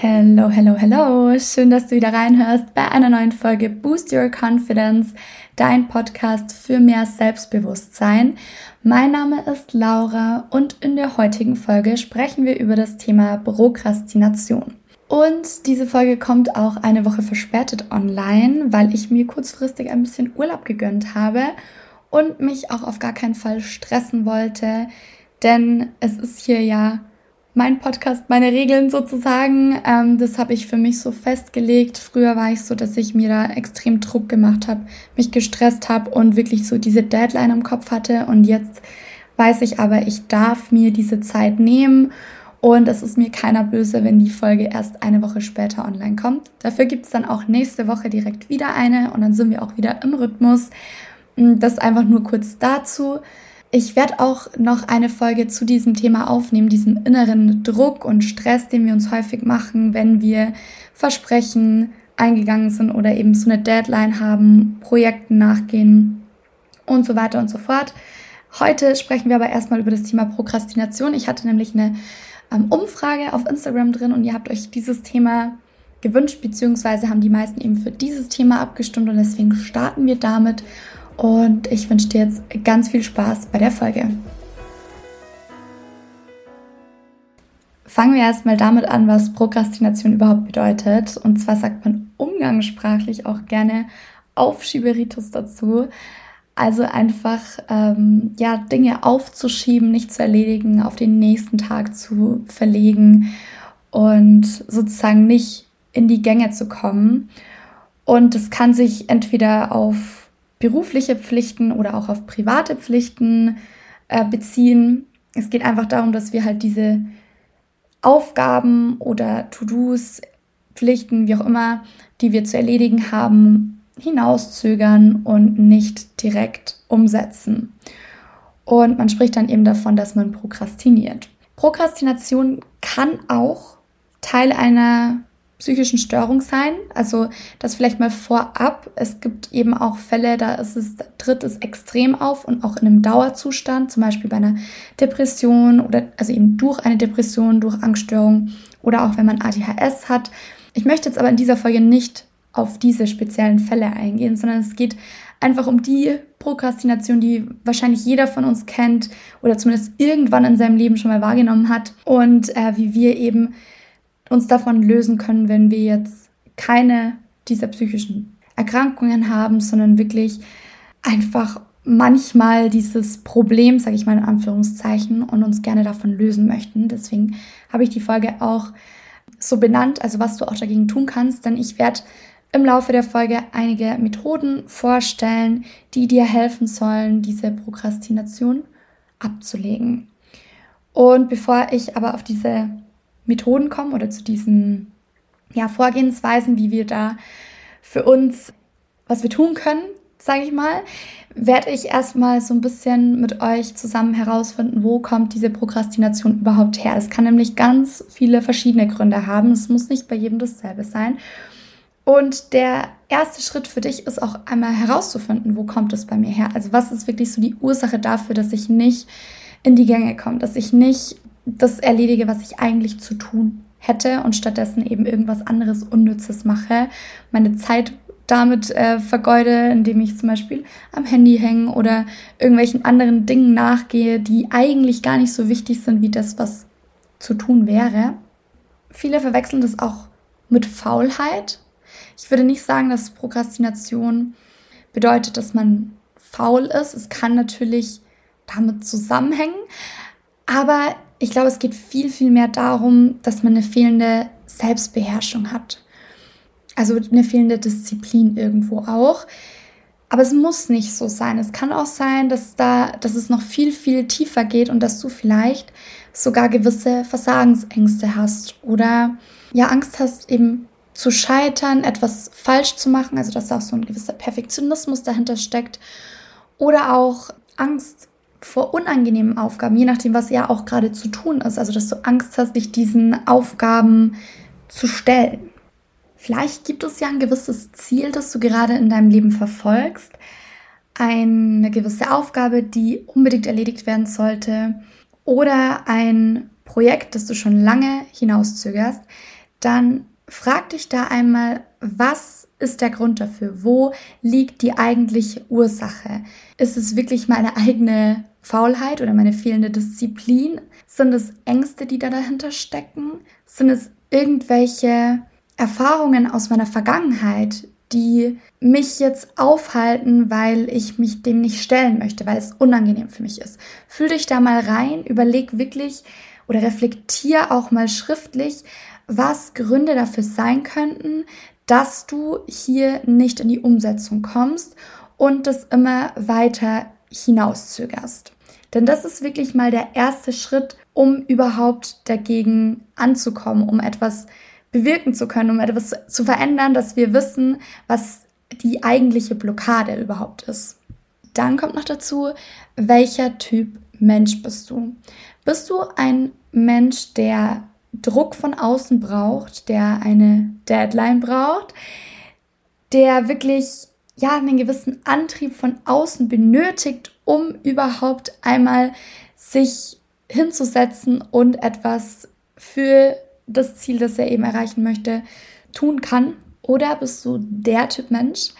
Hello, hello, hello. Schön, dass du wieder reinhörst bei einer neuen Folge Boost Your Confidence, dein Podcast für mehr Selbstbewusstsein. Mein Name ist Laura und in der heutigen Folge sprechen wir über das Thema Prokrastination. Und diese Folge kommt auch eine Woche verspätet online, weil ich mir kurzfristig ein bisschen Urlaub gegönnt habe und mich auch auf gar keinen Fall stressen wollte, denn es ist hier ja mein Podcast, meine Regeln sozusagen. Ähm, das habe ich für mich so festgelegt. Früher war ich so, dass ich mir da extrem Druck gemacht habe, mich gestresst habe und wirklich so diese Deadline im Kopf hatte. Und jetzt weiß ich aber, ich darf mir diese Zeit nehmen. Und es ist mir keiner böse, wenn die Folge erst eine Woche später online kommt. Dafür gibt es dann auch nächste Woche direkt wieder eine und dann sind wir auch wieder im Rhythmus. Das einfach nur kurz dazu. Ich werde auch noch eine Folge zu diesem Thema aufnehmen, diesem inneren Druck und Stress, den wir uns häufig machen, wenn wir Versprechen eingegangen sind oder eben so eine Deadline haben, Projekten nachgehen und so weiter und so fort. Heute sprechen wir aber erstmal über das Thema Prokrastination. Ich hatte nämlich eine ähm, Umfrage auf Instagram drin und ihr habt euch dieses Thema gewünscht, beziehungsweise haben die meisten eben für dieses Thema abgestimmt und deswegen starten wir damit und ich wünsche dir jetzt ganz viel Spaß bei der Folge. Fangen wir erstmal damit an, was Prokrastination überhaupt bedeutet. Und zwar sagt man umgangssprachlich auch gerne Aufschieberitus dazu. Also einfach ähm, ja Dinge aufzuschieben, nicht zu erledigen, auf den nächsten Tag zu verlegen und sozusagen nicht in die Gänge zu kommen. Und es kann sich entweder auf berufliche Pflichten oder auch auf private Pflichten äh, beziehen. Es geht einfach darum, dass wir halt diese Aufgaben oder To-Dos, Pflichten, wie auch immer, die wir zu erledigen haben, hinauszögern und nicht direkt umsetzen. Und man spricht dann eben davon, dass man prokrastiniert. Prokrastination kann auch Teil einer psychischen Störung sein. Also das vielleicht mal vorab. Es gibt eben auch Fälle, da ist es, tritt es extrem auf und auch in einem Dauerzustand, zum Beispiel bei einer Depression oder also eben durch eine Depression, durch Angststörung oder auch wenn man ADHS hat. Ich möchte jetzt aber in dieser Folge nicht auf diese speziellen Fälle eingehen, sondern es geht einfach um die Prokrastination, die wahrscheinlich jeder von uns kennt oder zumindest irgendwann in seinem Leben schon mal wahrgenommen hat und äh, wie wir eben uns davon lösen können, wenn wir jetzt keine dieser psychischen Erkrankungen haben, sondern wirklich einfach manchmal dieses Problem, sage ich mal in Anführungszeichen, und uns gerne davon lösen möchten. Deswegen habe ich die Folge auch so benannt, also was du auch dagegen tun kannst, denn ich werde im Laufe der Folge einige Methoden vorstellen, die dir helfen sollen, diese Prokrastination abzulegen. Und bevor ich aber auf diese Methoden kommen oder zu diesen ja, Vorgehensweisen, wie wir da für uns, was wir tun können, sage ich mal, werde ich erstmal so ein bisschen mit euch zusammen herausfinden, wo kommt diese Prokrastination überhaupt her. Es kann nämlich ganz viele verschiedene Gründe haben. Es muss nicht bei jedem dasselbe sein. Und der erste Schritt für dich ist auch einmal herauszufinden, wo kommt es bei mir her? Also was ist wirklich so die Ursache dafür, dass ich nicht in die Gänge komme, dass ich nicht das erledige, was ich eigentlich zu tun hätte und stattdessen eben irgendwas anderes Unnützes mache, meine Zeit damit äh, vergeude, indem ich zum Beispiel am Handy hänge oder irgendwelchen anderen Dingen nachgehe, die eigentlich gar nicht so wichtig sind wie das, was zu tun wäre. Viele verwechseln das auch mit Faulheit. Ich würde nicht sagen, dass Prokrastination bedeutet, dass man faul ist. Es kann natürlich damit zusammenhängen, aber ich glaube, es geht viel, viel mehr darum, dass man eine fehlende Selbstbeherrschung hat. Also eine fehlende Disziplin irgendwo auch. Aber es muss nicht so sein. Es kann auch sein, dass da, dass es noch viel, viel tiefer geht und dass du vielleicht sogar gewisse Versagensängste hast oder ja Angst hast, eben zu scheitern, etwas falsch zu machen, also dass da auch so ein gewisser Perfektionismus dahinter steckt oder auch Angst vor unangenehmen Aufgaben, je nachdem, was ja auch gerade zu tun ist. Also, dass du Angst hast, dich diesen Aufgaben zu stellen. Vielleicht gibt es ja ein gewisses Ziel, das du gerade in deinem Leben verfolgst, eine gewisse Aufgabe, die unbedingt erledigt werden sollte oder ein Projekt, das du schon lange hinauszögerst, dann frag dich da einmal, was ist der Grund dafür? Wo liegt die eigentliche Ursache? Ist es wirklich meine eigene Faulheit oder meine fehlende Disziplin? Sind es Ängste, die da dahinter stecken? Sind es irgendwelche Erfahrungen aus meiner Vergangenheit, die mich jetzt aufhalten, weil ich mich dem nicht stellen möchte, weil es unangenehm für mich ist. Fühl dich da mal rein, überleg wirklich oder reflektier auch mal schriftlich, was Gründe dafür sein könnten, dass du hier nicht in die Umsetzung kommst und das immer weiter hinauszögerst. Denn das ist wirklich mal der erste Schritt, um überhaupt dagegen anzukommen, um etwas bewirken zu können, um etwas zu verändern, dass wir wissen, was die eigentliche Blockade überhaupt ist. Dann kommt noch dazu, welcher Typ Mensch bist du? Bist du ein Mensch, der Druck von außen braucht, der eine Deadline braucht, der wirklich ja einen gewissen Antrieb von außen benötigt, um überhaupt einmal sich hinzusetzen und etwas für das Ziel, das er eben erreichen möchte, tun kann? Oder bist du der Typ Mensch,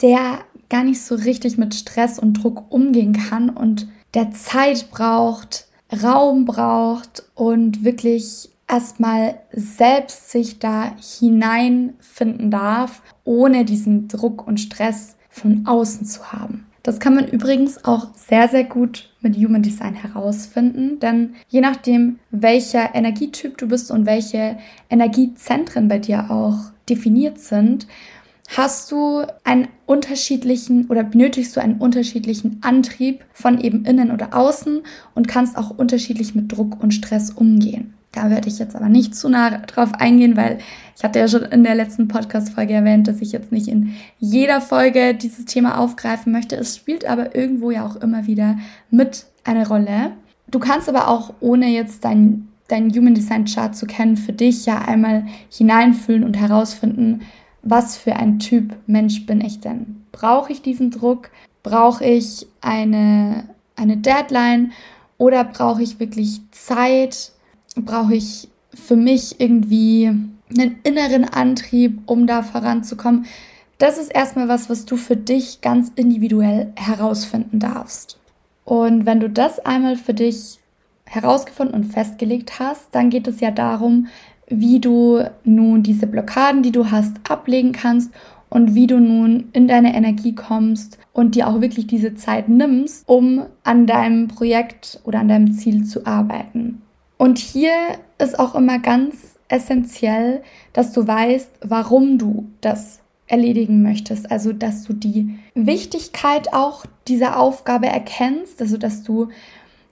der gar nicht so richtig mit Stress und Druck umgehen kann und der Zeit braucht, Raum braucht und wirklich erstmal selbst sich da hineinfinden darf, ohne diesen Druck und Stress von außen zu haben. Das kann man übrigens auch sehr, sehr gut mit Human Design herausfinden, denn je nachdem, welcher Energietyp du bist und welche Energiezentren bei dir auch definiert sind, hast du einen unterschiedlichen oder benötigst du einen unterschiedlichen Antrieb von eben innen oder außen und kannst auch unterschiedlich mit Druck und Stress umgehen. Da werde ich jetzt aber nicht zu nah drauf eingehen, weil ich hatte ja schon in der letzten Podcast-Folge erwähnt, dass ich jetzt nicht in jeder Folge dieses Thema aufgreifen möchte. Es spielt aber irgendwo ja auch immer wieder mit eine Rolle. Du kannst aber auch, ohne jetzt dein, dein Human Design Chart zu kennen, für dich ja einmal hineinfühlen und herausfinden, was für ein Typ Mensch bin ich denn? Brauche ich diesen Druck? Brauche ich eine, eine Deadline? Oder brauche ich wirklich Zeit? Brauche ich für mich irgendwie einen inneren Antrieb, um da voranzukommen. Das ist erstmal was, was du für dich ganz individuell herausfinden darfst. Und wenn du das einmal für dich herausgefunden und festgelegt hast, dann geht es ja darum, wie du nun diese Blockaden, die du hast, ablegen kannst und wie du nun in deine Energie kommst und dir auch wirklich diese Zeit nimmst, um an deinem Projekt oder an deinem Ziel zu arbeiten. Und hier ist auch immer ganz essentiell, dass du weißt, warum du das erledigen möchtest. Also, dass du die Wichtigkeit auch dieser Aufgabe erkennst, also dass du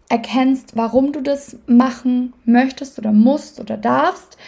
erkennst, warum du das machen möchtest oder musst oder darfst.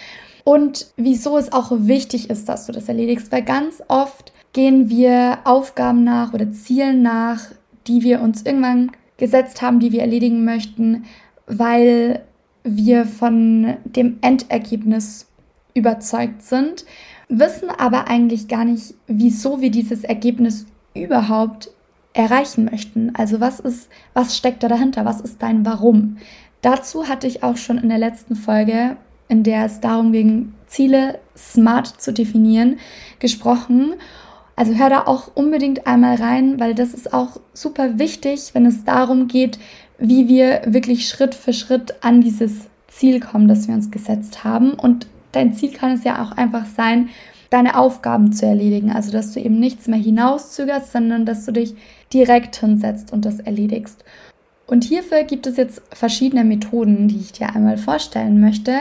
Und wieso es auch wichtig ist, dass du das erledigst, weil ganz oft gehen wir Aufgaben nach oder Zielen nach, die wir uns irgendwann gesetzt haben, die wir erledigen möchten, weil wir von dem Endergebnis überzeugt sind, wissen aber eigentlich gar nicht, wieso wir dieses Ergebnis überhaupt erreichen möchten. Also was ist, was steckt da dahinter? Was ist dein Warum? Dazu hatte ich auch schon in der letzten Folge, in der es darum ging, Ziele smart zu definieren, gesprochen. Also hör da auch unbedingt einmal rein, weil das ist auch super wichtig, wenn es darum geht, wie wir wirklich Schritt für Schritt an dieses Ziel kommen, das wir uns gesetzt haben. Und dein Ziel kann es ja auch einfach sein, deine Aufgaben zu erledigen. Also, dass du eben nichts mehr hinauszögerst, sondern dass du dich direkt hinsetzt und das erledigst. Und hierfür gibt es jetzt verschiedene Methoden, die ich dir einmal vorstellen möchte.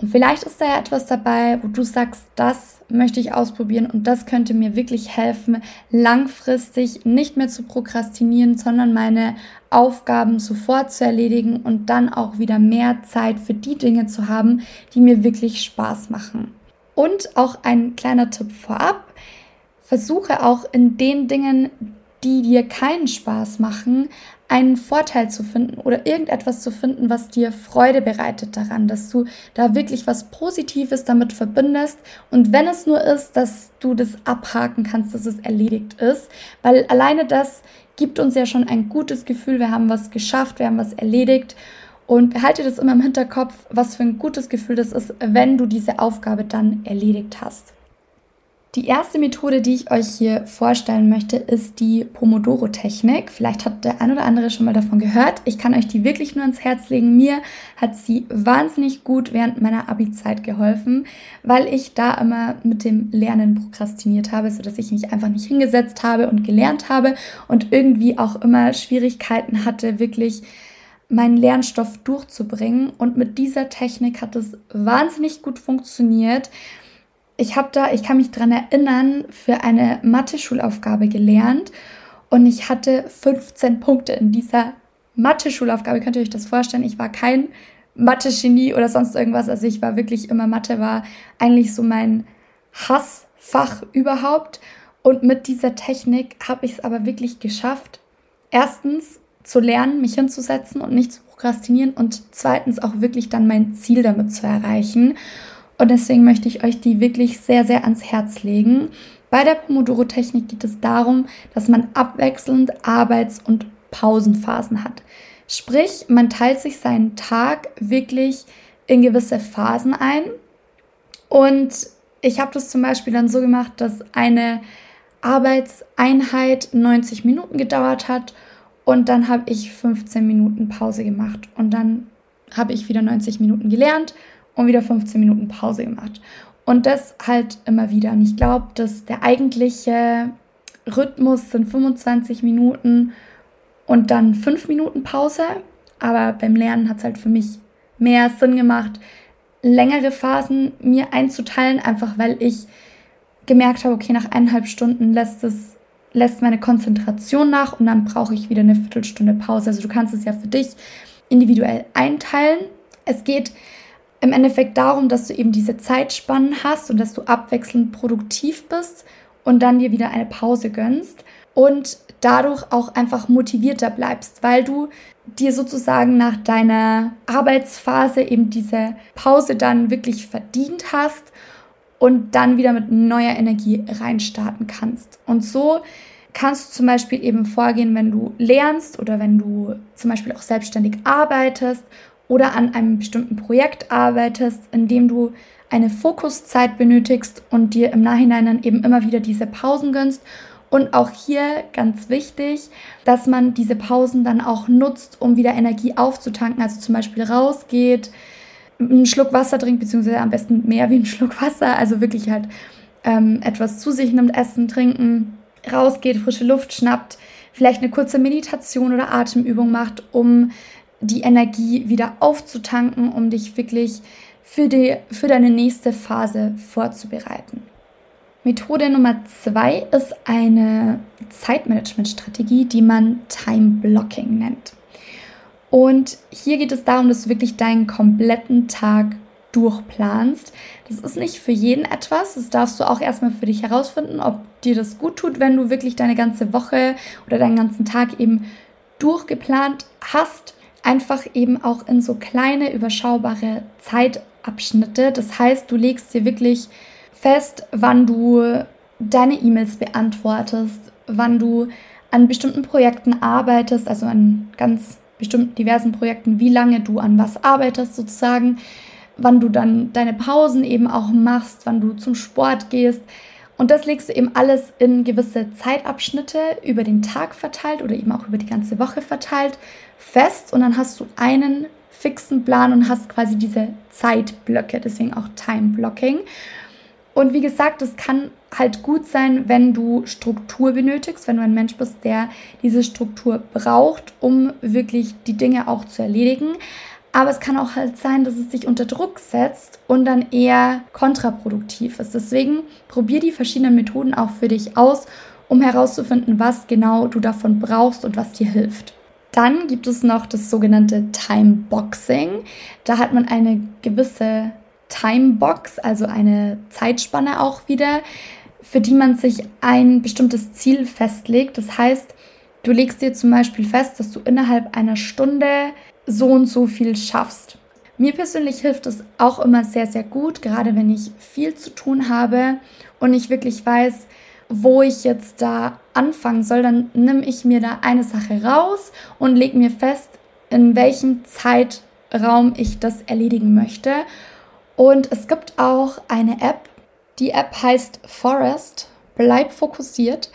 Und vielleicht ist da ja etwas dabei, wo du sagst, das möchte ich ausprobieren und das könnte mir wirklich helfen, langfristig nicht mehr zu prokrastinieren, sondern meine Aufgaben sofort zu erledigen und dann auch wieder mehr Zeit für die Dinge zu haben, die mir wirklich Spaß machen. Und auch ein kleiner Tipp vorab, versuche auch in den Dingen, die dir keinen Spaß machen, einen Vorteil zu finden oder irgendetwas zu finden, was dir Freude bereitet daran, dass du da wirklich was Positives damit verbindest und wenn es nur ist, dass du das abhaken kannst, dass es erledigt ist, weil alleine das gibt uns ja schon ein gutes Gefühl, wir haben was geschafft, wir haben was erledigt. Und behalte das immer im Hinterkopf, was für ein gutes Gefühl das ist, wenn du diese Aufgabe dann erledigt hast. Die erste Methode, die ich euch hier vorstellen möchte, ist die Pomodoro-Technik. Vielleicht hat der ein oder andere schon mal davon gehört. Ich kann euch die wirklich nur ans Herz legen. Mir hat sie wahnsinnig gut während meiner Abi-Zeit geholfen, weil ich da immer mit dem Lernen prokrastiniert habe, sodass ich mich einfach nicht hingesetzt habe und gelernt habe und irgendwie auch immer Schwierigkeiten hatte, wirklich meinen Lernstoff durchzubringen. Und mit dieser Technik hat es wahnsinnig gut funktioniert ich habe da, ich kann mich daran erinnern, für eine Mathe-Schulaufgabe gelernt und ich hatte 15 Punkte in dieser Mathe-Schulaufgabe. Könnt ihr euch das vorstellen? Ich war kein Mathe-Genie oder sonst irgendwas. Also ich war wirklich immer Mathe, war eigentlich so mein Hassfach überhaupt. Und mit dieser Technik habe ich es aber wirklich geschafft, erstens zu lernen, mich hinzusetzen und nicht zu prokrastinieren und zweitens auch wirklich dann mein Ziel damit zu erreichen. Und deswegen möchte ich euch die wirklich sehr, sehr ans Herz legen. Bei der Pomodoro-Technik geht es darum, dass man abwechselnd Arbeits- und Pausenphasen hat. Sprich, man teilt sich seinen Tag wirklich in gewisse Phasen ein. Und ich habe das zum Beispiel dann so gemacht, dass eine Arbeitseinheit 90 Minuten gedauert hat und dann habe ich 15 Minuten Pause gemacht und dann habe ich wieder 90 Minuten gelernt und wieder 15 Minuten Pause gemacht. Und das halt immer wieder. Und ich glaube, dass der eigentliche Rhythmus sind 25 Minuten und dann 5 Minuten Pause. Aber beim Lernen hat es halt für mich mehr Sinn gemacht, längere Phasen mir einzuteilen, einfach weil ich gemerkt habe, okay, nach eineinhalb Stunden lässt es lässt meine Konzentration nach und dann brauche ich wieder eine Viertelstunde Pause. Also du kannst es ja für dich individuell einteilen. Es geht im Endeffekt darum, dass du eben diese Zeitspannen hast und dass du abwechselnd produktiv bist und dann dir wieder eine Pause gönnst und dadurch auch einfach motivierter bleibst, weil du dir sozusagen nach deiner Arbeitsphase eben diese Pause dann wirklich verdient hast und dann wieder mit neuer Energie reinstarten kannst. Und so kannst du zum Beispiel eben vorgehen, wenn du lernst oder wenn du zum Beispiel auch selbstständig arbeitest oder an einem bestimmten Projekt arbeitest, in dem du eine Fokuszeit benötigst und dir im Nachhinein dann eben immer wieder diese Pausen gönnst. Und auch hier ganz wichtig, dass man diese Pausen dann auch nutzt, um wieder Energie aufzutanken. Also zum Beispiel rausgeht, einen Schluck Wasser trinkt, beziehungsweise am besten mehr wie einen Schluck Wasser. Also wirklich halt ähm, etwas zu sich nimmt, Essen, Trinken, rausgeht, frische Luft schnappt, vielleicht eine kurze Meditation oder Atemübung macht, um die Energie wieder aufzutanken, um dich wirklich für, die, für deine nächste Phase vorzubereiten. Methode Nummer zwei ist eine Zeitmanagement-Strategie, die man Time Blocking nennt. Und hier geht es darum, dass du wirklich deinen kompletten Tag durchplanst. Das ist nicht für jeden etwas. Das darfst du auch erstmal für dich herausfinden, ob dir das gut tut, wenn du wirklich deine ganze Woche oder deinen ganzen Tag eben durchgeplant hast einfach eben auch in so kleine, überschaubare Zeitabschnitte. Das heißt, du legst dir wirklich fest, wann du deine E-Mails beantwortest, wann du an bestimmten Projekten arbeitest, also an ganz bestimmten diversen Projekten, wie lange du an was arbeitest sozusagen, wann du dann deine Pausen eben auch machst, wann du zum Sport gehst. Und das legst du eben alles in gewisse Zeitabschnitte über den Tag verteilt oder eben auch über die ganze Woche verteilt fest und dann hast du einen fixen Plan und hast quasi diese Zeitblöcke, deswegen auch Time Blocking. Und wie gesagt, es kann halt gut sein, wenn du Struktur benötigst, wenn du ein Mensch bist, der diese Struktur braucht, um wirklich die Dinge auch zu erledigen. Aber es kann auch halt sein, dass es dich unter Druck setzt und dann eher kontraproduktiv ist. Deswegen probier die verschiedenen Methoden auch für dich aus, um herauszufinden, was genau du davon brauchst und was dir hilft. Dann gibt es noch das sogenannte Timeboxing. Da hat man eine gewisse Timebox, also eine Zeitspanne auch wieder, für die man sich ein bestimmtes Ziel festlegt. Das heißt, du legst dir zum Beispiel fest, dass du innerhalb einer Stunde so und so viel schaffst. Mir persönlich hilft es auch immer sehr, sehr gut, gerade wenn ich viel zu tun habe und ich wirklich weiß, wo ich jetzt da anfangen soll, dann nehme ich mir da eine Sache raus und lege mir fest, in welchem Zeitraum ich das erledigen möchte. Und es gibt auch eine App, die App heißt Forest, bleib fokussiert.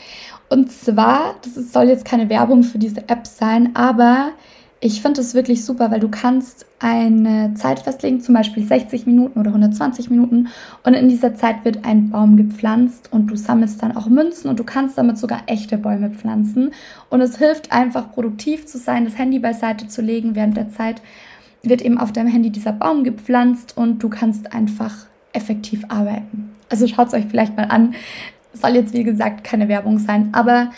Und zwar, das soll jetzt keine Werbung für diese App sein, aber ich finde es wirklich super, weil du kannst eine Zeit festlegen, zum Beispiel 60 Minuten oder 120 Minuten und in dieser Zeit wird ein Baum gepflanzt und du sammelst dann auch Münzen und du kannst damit sogar echte Bäume pflanzen und es hilft einfach produktiv zu sein, das Handy beiseite zu legen. Während der Zeit wird eben auf deinem Handy dieser Baum gepflanzt und du kannst einfach effektiv arbeiten. Also schaut es euch vielleicht mal an. Soll jetzt wie gesagt keine Werbung sein, aber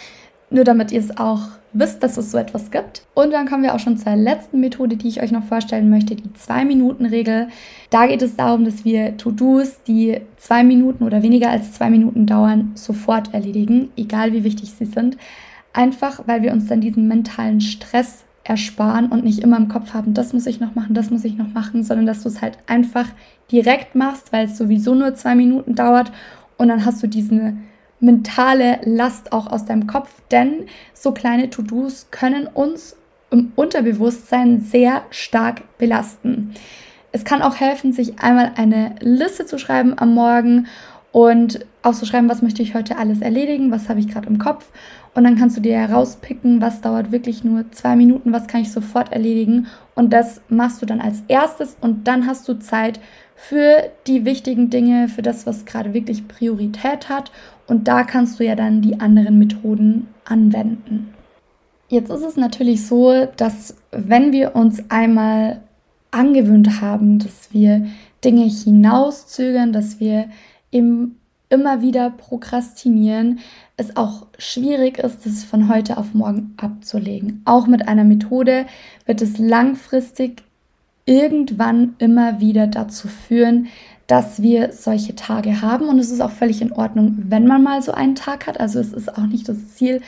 nur damit ihr es auch wisst, dass es so etwas gibt. Und dann kommen wir auch schon zur letzten Methode, die ich euch noch vorstellen möchte, die 2-Minuten-Regel. Da geht es darum, dass wir To-Dos, die zwei Minuten oder weniger als zwei Minuten dauern, sofort erledigen, egal wie wichtig sie sind. Einfach, weil wir uns dann diesen mentalen Stress ersparen und nicht immer im Kopf haben, das muss ich noch machen, das muss ich noch machen, sondern dass du es halt einfach direkt machst, weil es sowieso nur zwei Minuten dauert und dann hast du diesen mentale Last auch aus deinem Kopf, denn so kleine To-Dos können uns im Unterbewusstsein sehr stark belasten. Es kann auch helfen, sich einmal eine Liste zu schreiben am Morgen und aufzuschreiben, was möchte ich heute alles erledigen, was habe ich gerade im Kopf. Und dann kannst du dir herauspicken, was dauert wirklich nur zwei Minuten, was kann ich sofort erledigen. Und das machst du dann als erstes und dann hast du Zeit für die wichtigen Dinge, für das, was gerade wirklich Priorität hat. Und da kannst du ja dann die anderen Methoden anwenden. Jetzt ist es natürlich so, dass wenn wir uns einmal angewöhnt haben, dass wir Dinge hinauszögern, dass wir im immer wieder prokrastinieren, es auch schwierig ist, das von heute auf morgen abzulegen. Auch mit einer Methode wird es langfristig irgendwann immer wieder dazu führen, dass wir solche Tage haben. Und es ist auch völlig in Ordnung, wenn man mal so einen Tag hat. Also es ist auch nicht das Ziel,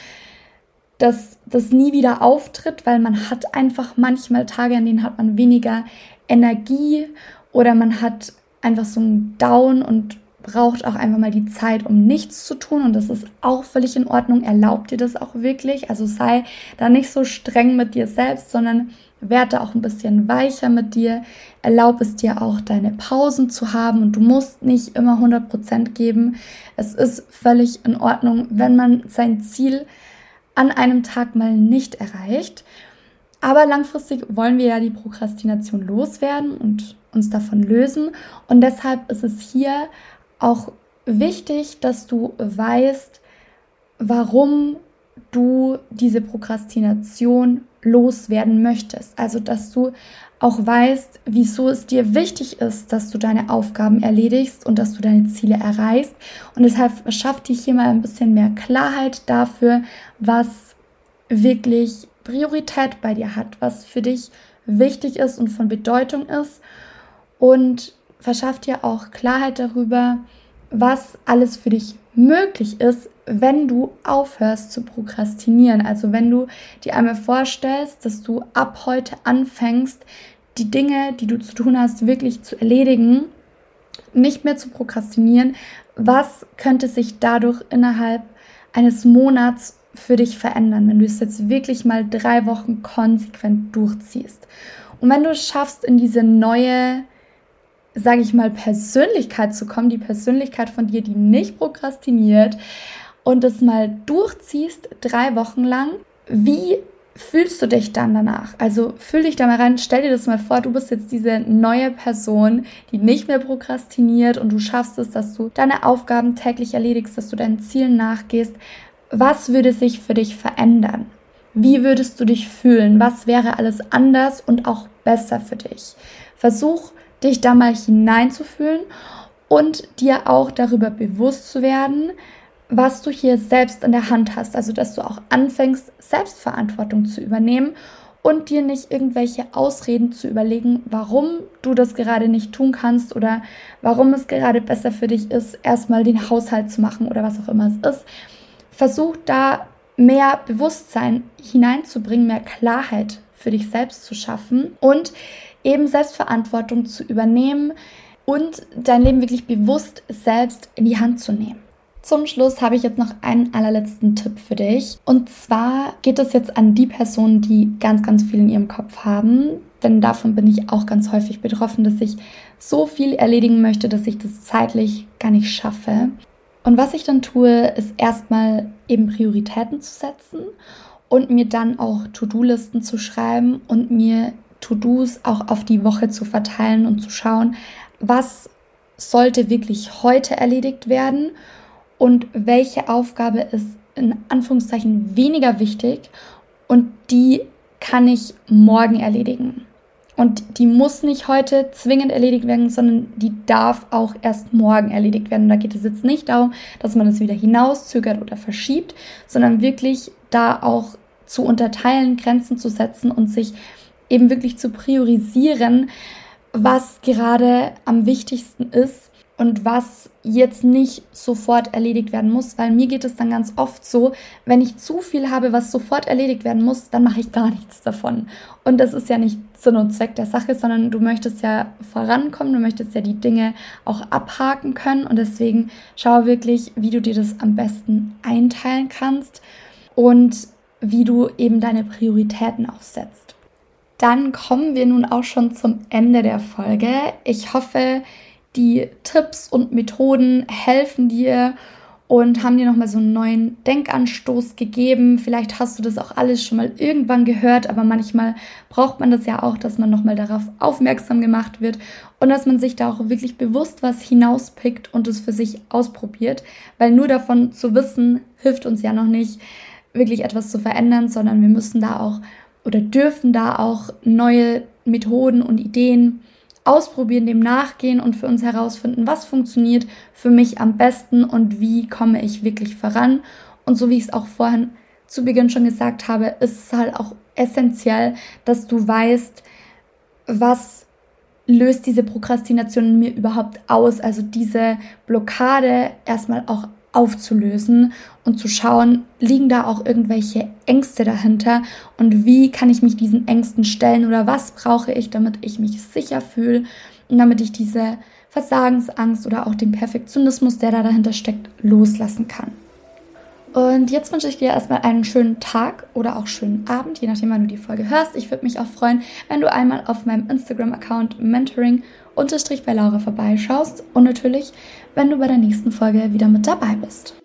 dass das nie wieder auftritt, weil man hat einfach manchmal Tage, an denen hat man weniger Energie oder man hat einfach so einen Down und braucht auch einfach mal die Zeit, um nichts zu tun. Und das ist auch völlig in Ordnung. Erlaubt dir das auch wirklich. Also sei da nicht so streng mit dir selbst, sondern werde auch ein bisschen weicher mit dir. Erlaub es dir auch, deine Pausen zu haben und du musst nicht immer 100% geben. Es ist völlig in Ordnung, wenn man sein Ziel an einem Tag mal nicht erreicht. Aber langfristig wollen wir ja die Prokrastination loswerden und uns davon lösen. Und deshalb ist es hier auch wichtig, dass du weißt, warum du diese Prokrastination loswerden möchtest. Also, dass du auch weißt, wieso es dir wichtig ist, dass du deine Aufgaben erledigst und dass du deine Ziele erreichst. Und deshalb schafft dich hier mal ein bisschen mehr Klarheit dafür, was wirklich Priorität bei dir hat, was für dich wichtig ist und von Bedeutung ist. Und verschafft dir auch Klarheit darüber, was alles für dich möglich ist, wenn du aufhörst zu prokrastinieren. Also wenn du dir einmal vorstellst, dass du ab heute anfängst, die Dinge, die du zu tun hast, wirklich zu erledigen, nicht mehr zu prokrastinieren, was könnte sich dadurch innerhalb eines Monats für dich verändern, wenn du es jetzt wirklich mal drei Wochen konsequent durchziehst. Und wenn du es schaffst, in diese neue sage ich mal, Persönlichkeit zu kommen, die Persönlichkeit von dir, die nicht prokrastiniert und das mal durchziehst, drei Wochen lang, wie fühlst du dich dann danach? Also fühl dich da mal rein, stell dir das mal vor, du bist jetzt diese neue Person, die nicht mehr prokrastiniert und du schaffst es, dass du deine Aufgaben täglich erledigst, dass du deinen Zielen nachgehst. Was würde sich für dich verändern? Wie würdest du dich fühlen? Was wäre alles anders und auch besser für dich? Versuch dich da mal hineinzufühlen und dir auch darüber bewusst zu werden, was du hier selbst in der Hand hast. Also, dass du auch anfängst, Selbstverantwortung zu übernehmen und dir nicht irgendwelche Ausreden zu überlegen, warum du das gerade nicht tun kannst oder warum es gerade besser für dich ist, erstmal den Haushalt zu machen oder was auch immer es ist. Versuch da mehr Bewusstsein hineinzubringen, mehr Klarheit für dich selbst zu schaffen und eben Selbstverantwortung zu übernehmen und dein Leben wirklich bewusst selbst in die Hand zu nehmen. Zum Schluss habe ich jetzt noch einen allerletzten Tipp für dich. Und zwar geht es jetzt an die Personen, die ganz, ganz viel in ihrem Kopf haben. Denn davon bin ich auch ganz häufig betroffen, dass ich so viel erledigen möchte, dass ich das zeitlich gar nicht schaffe. Und was ich dann tue, ist erstmal eben Prioritäten zu setzen und mir dann auch To-Do-Listen zu schreiben und mir To-Dos auch auf die Woche zu verteilen und zu schauen, was sollte wirklich heute erledigt werden und welche Aufgabe ist in Anführungszeichen weniger wichtig und die kann ich morgen erledigen. Und die muss nicht heute zwingend erledigt werden, sondern die darf auch erst morgen erledigt werden. da geht es jetzt nicht darum, dass man es wieder hinauszögert oder verschiebt, sondern wirklich da auch zu unterteilen, Grenzen zu setzen und sich eben wirklich zu priorisieren, was gerade am wichtigsten ist und was jetzt nicht sofort erledigt werden muss, weil mir geht es dann ganz oft so, wenn ich zu viel habe, was sofort erledigt werden muss, dann mache ich gar nichts davon. Und das ist ja nicht Sinn und Zweck der Sache, sondern du möchtest ja vorankommen, du möchtest ja die Dinge auch abhaken können und deswegen schau wirklich, wie du dir das am besten einteilen kannst und wie du eben deine Prioritäten auch setzt. Dann kommen wir nun auch schon zum Ende der Folge. Ich hoffe, die Tipps und Methoden helfen dir und haben dir nochmal so einen neuen Denkanstoß gegeben. Vielleicht hast du das auch alles schon mal irgendwann gehört, aber manchmal braucht man das ja auch, dass man nochmal darauf aufmerksam gemacht wird und dass man sich da auch wirklich bewusst was hinauspickt und es für sich ausprobiert, weil nur davon zu wissen, hilft uns ja noch nicht, wirklich etwas zu verändern, sondern wir müssen da auch oder dürfen da auch neue Methoden und Ideen ausprobieren, dem nachgehen und für uns herausfinden, was funktioniert für mich am besten und wie komme ich wirklich voran. Und so wie ich es auch vorhin zu Beginn schon gesagt habe, ist es halt auch essentiell, dass du weißt, was löst diese Prokrastination in mir überhaupt aus, also diese Blockade erstmal auch aufzulösen und zu schauen, liegen da auch irgendwelche Ängste dahinter und wie kann ich mich diesen Ängsten stellen oder was brauche ich, damit ich mich sicher fühle und damit ich diese Versagensangst oder auch den Perfektionismus, der da dahinter steckt, loslassen kann. Und jetzt wünsche ich dir erstmal einen schönen Tag oder auch schönen Abend, je nachdem, wann du die Folge hörst. Ich würde mich auch freuen, wenn du einmal auf meinem Instagram-Account Mentoring unterstrich bei Laura vorbeischaust und natürlich, wenn du bei der nächsten Folge wieder mit dabei bist.